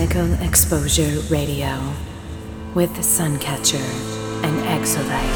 Critical Exposure Radio with Suncatcher and Exolight.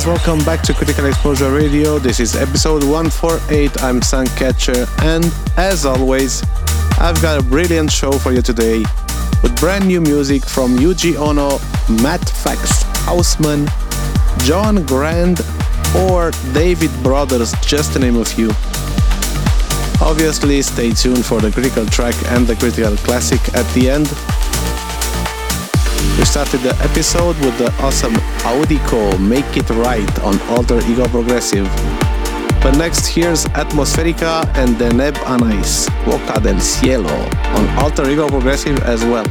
Guys, welcome back to Critical Exposure Radio. This is episode 148. I'm Suncatcher, and as always, I've got a brilliant show for you today with brand new music from Yuji Ono, Matt Fax Hausman, John Grand, or David Broaders, just to name a few. Obviously, stay tuned for the critical track and the critical classic at the end. Started the episode with the awesome Audiko Make It Rite on Alter Ego Progressive. But next here's Atmospherika and Deneb Anais, Boca del Cielo on Alter Ego Progressive as well.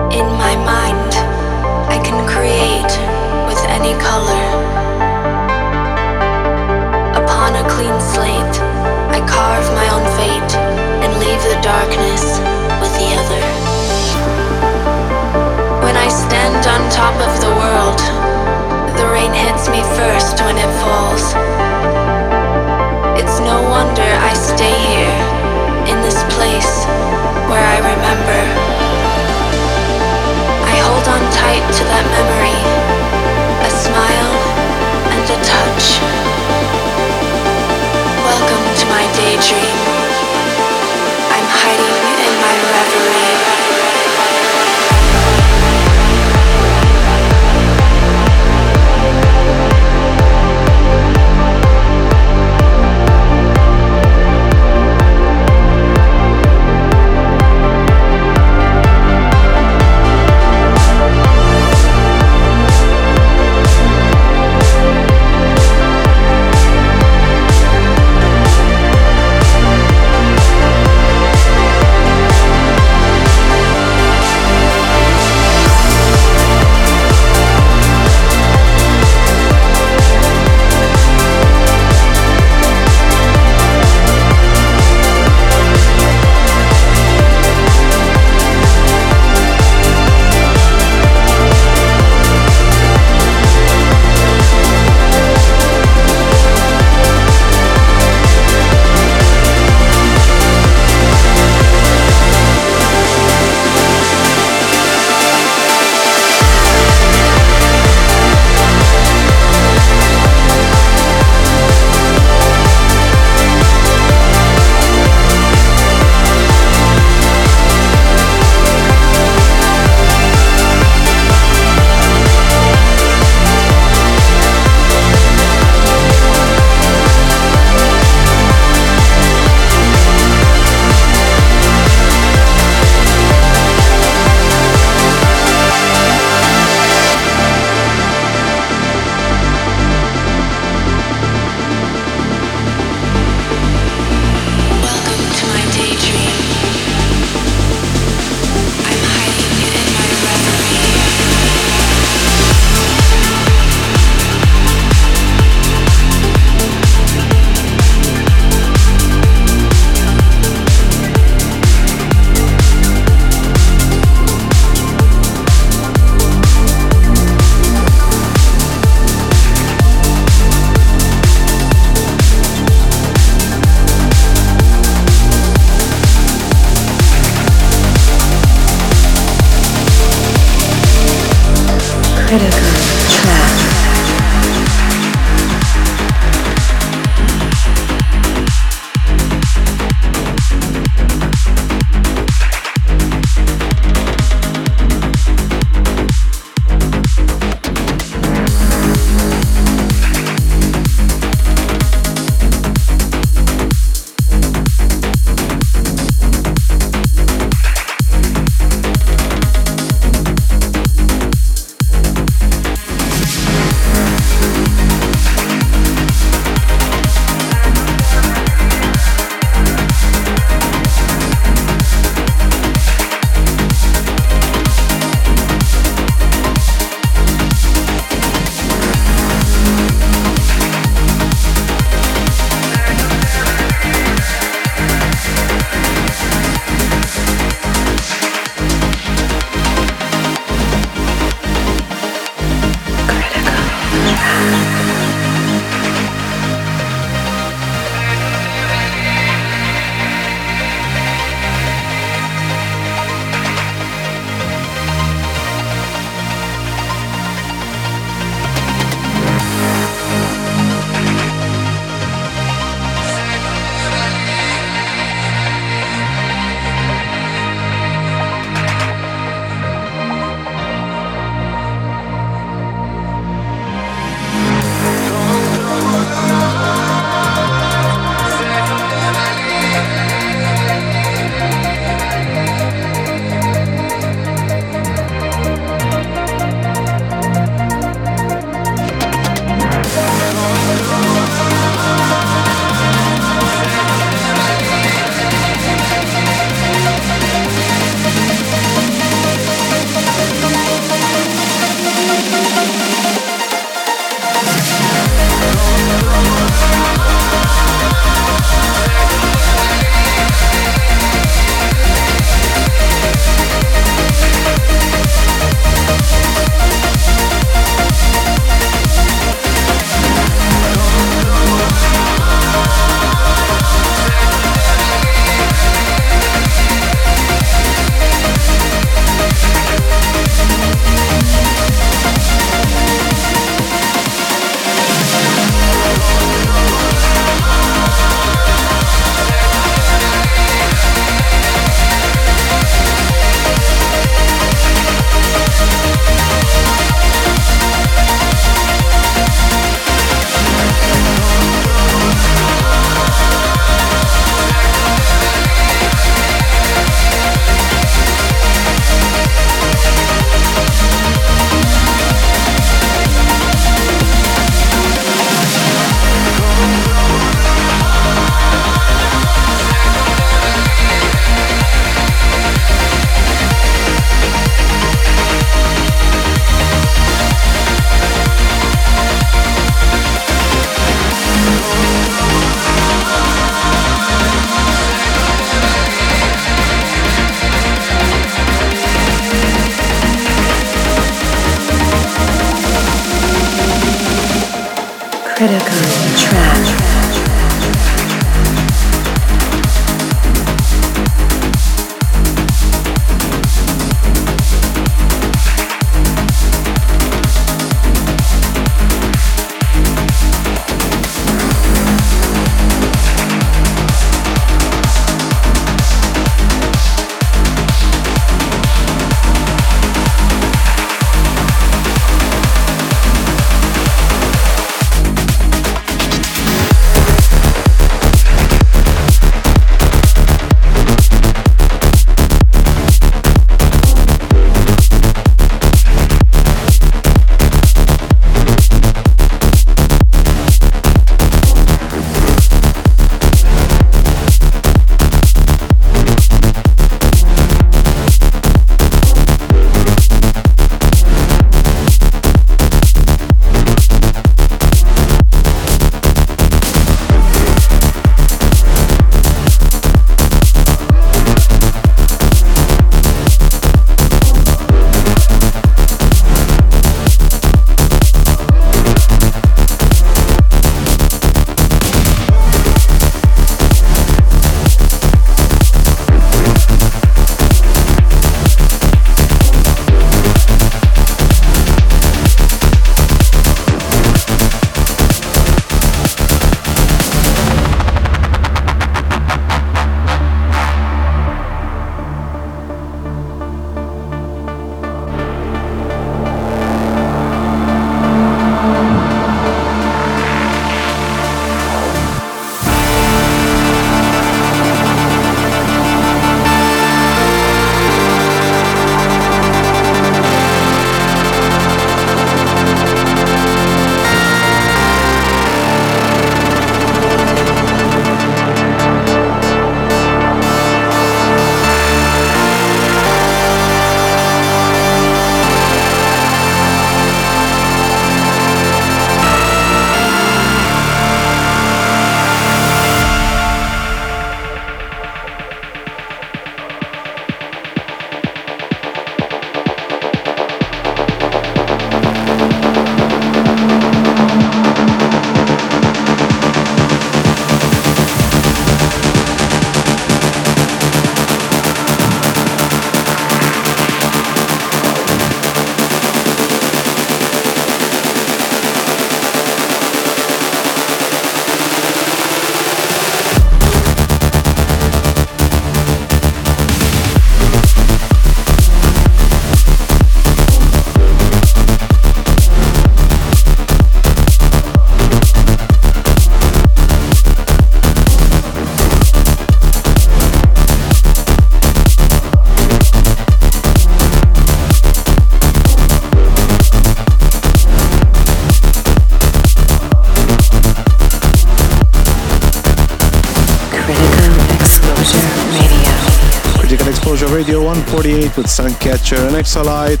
Radio 148 with Suncatcher and Exolight.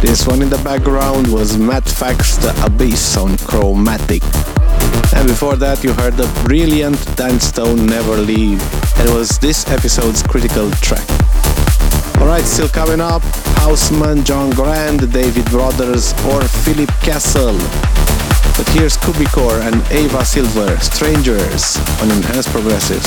This one in the background was Matt Fax, The Abyss on Chromatic. And before that, you heard the brilliant Dan Stone Never Leave. And it was this episode's critical track. Alright, still coming up Hausman, John Grand, David Broaders, or Phillip Castle. But here's Cubicore and Ava Silver, Strangers on Enhanced Progressive.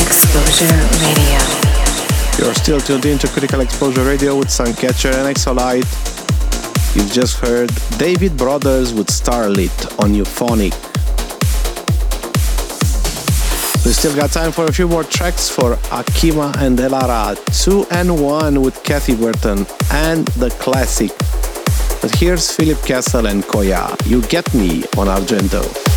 Radio. You're still tuned in to Critical Exposure Radio with Suncatcher and Exolight. You've just heard David Broaders with Starlit on Euphonic. We still got time for a few more tracks for Akkima and Elara, 2 and 1 with Cathy Burton, and the classic. But here's Phillip Castle and Koyah. You get me on Argento.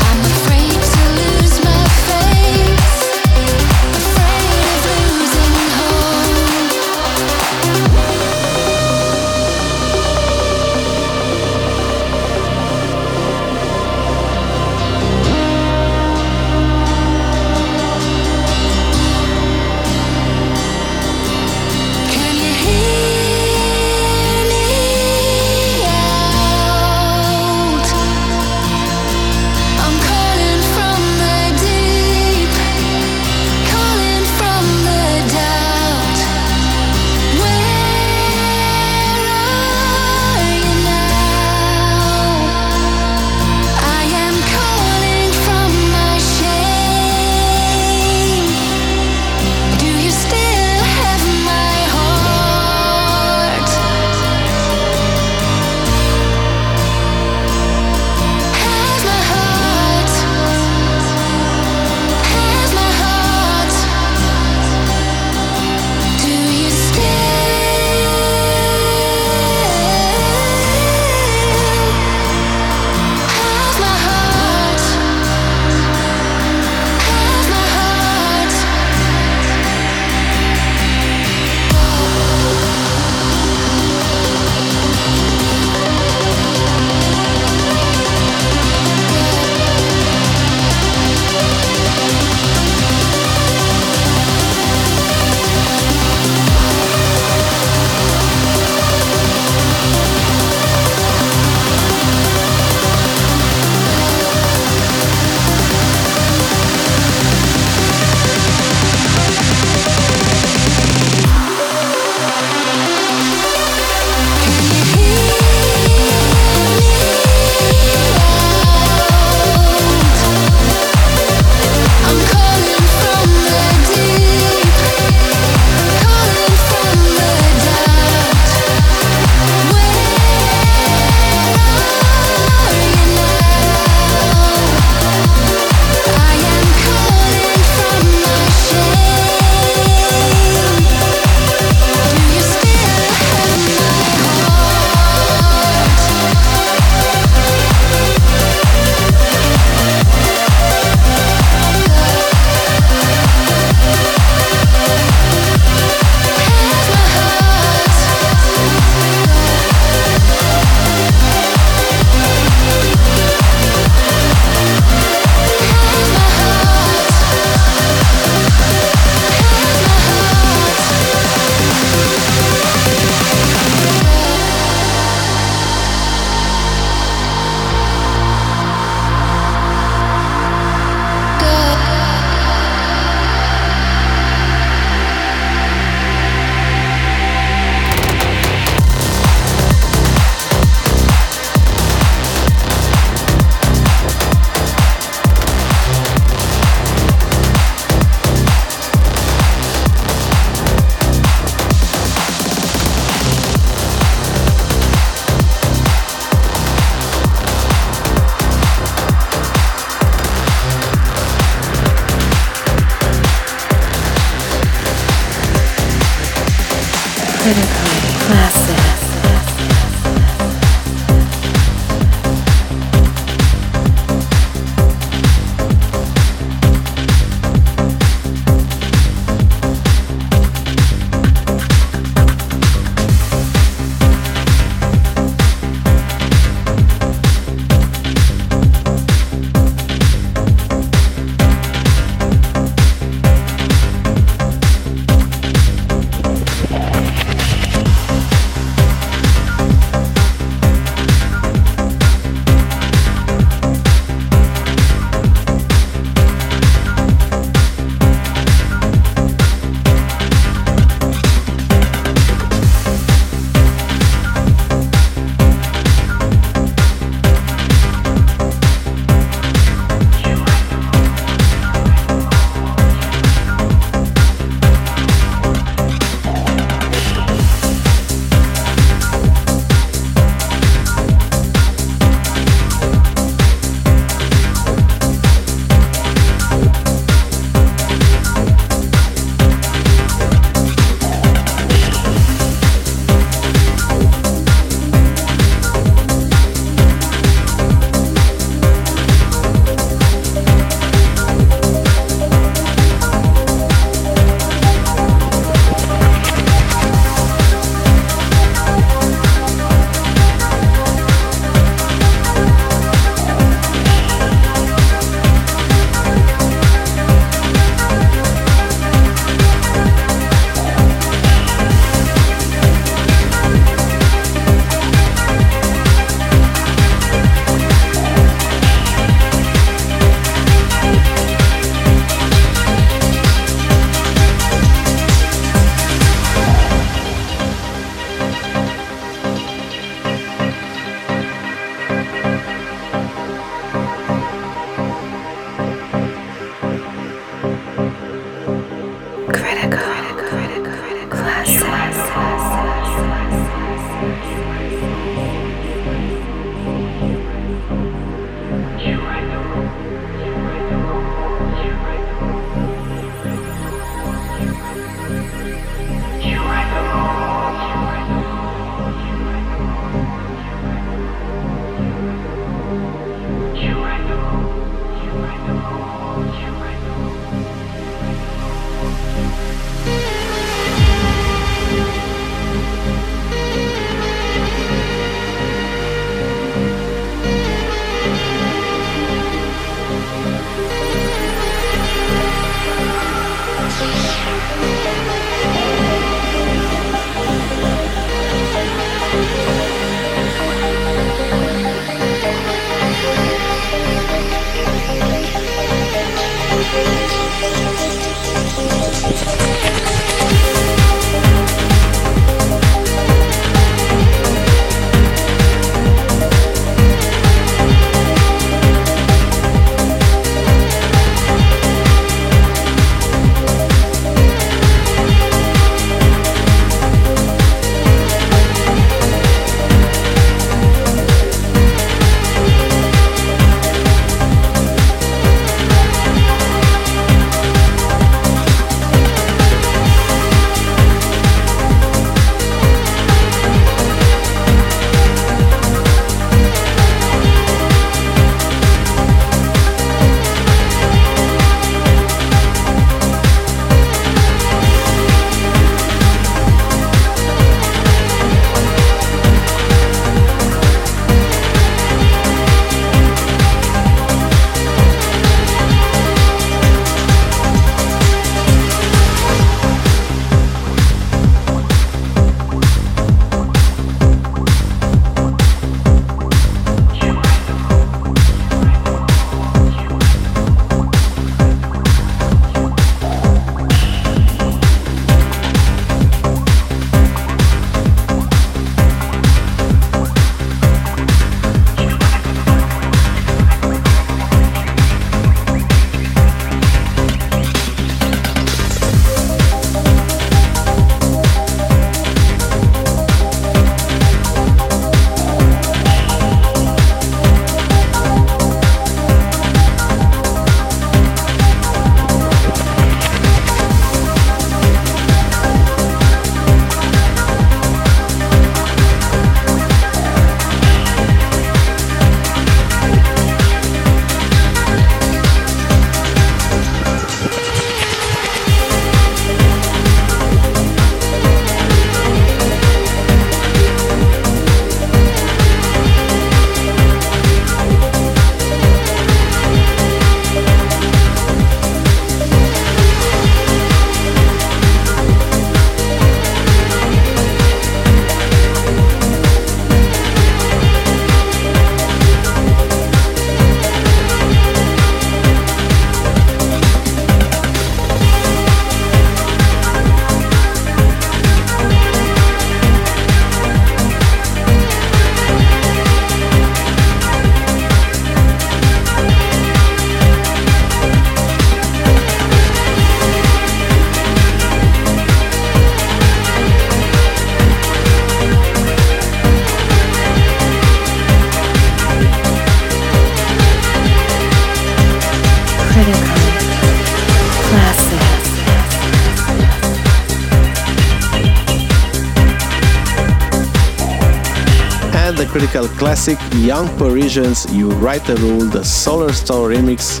And the critical classic Young Parisians You Write the Rule, the Solarstone remix.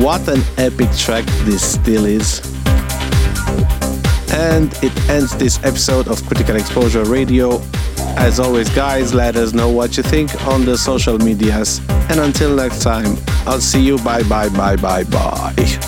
What an epic track this still is. And it ends this episode of Critical Exposure Radio. As always, guys, let us know what you think on the social medias. And until next time, I'll see you. Bye, bye, bye, bye, bye.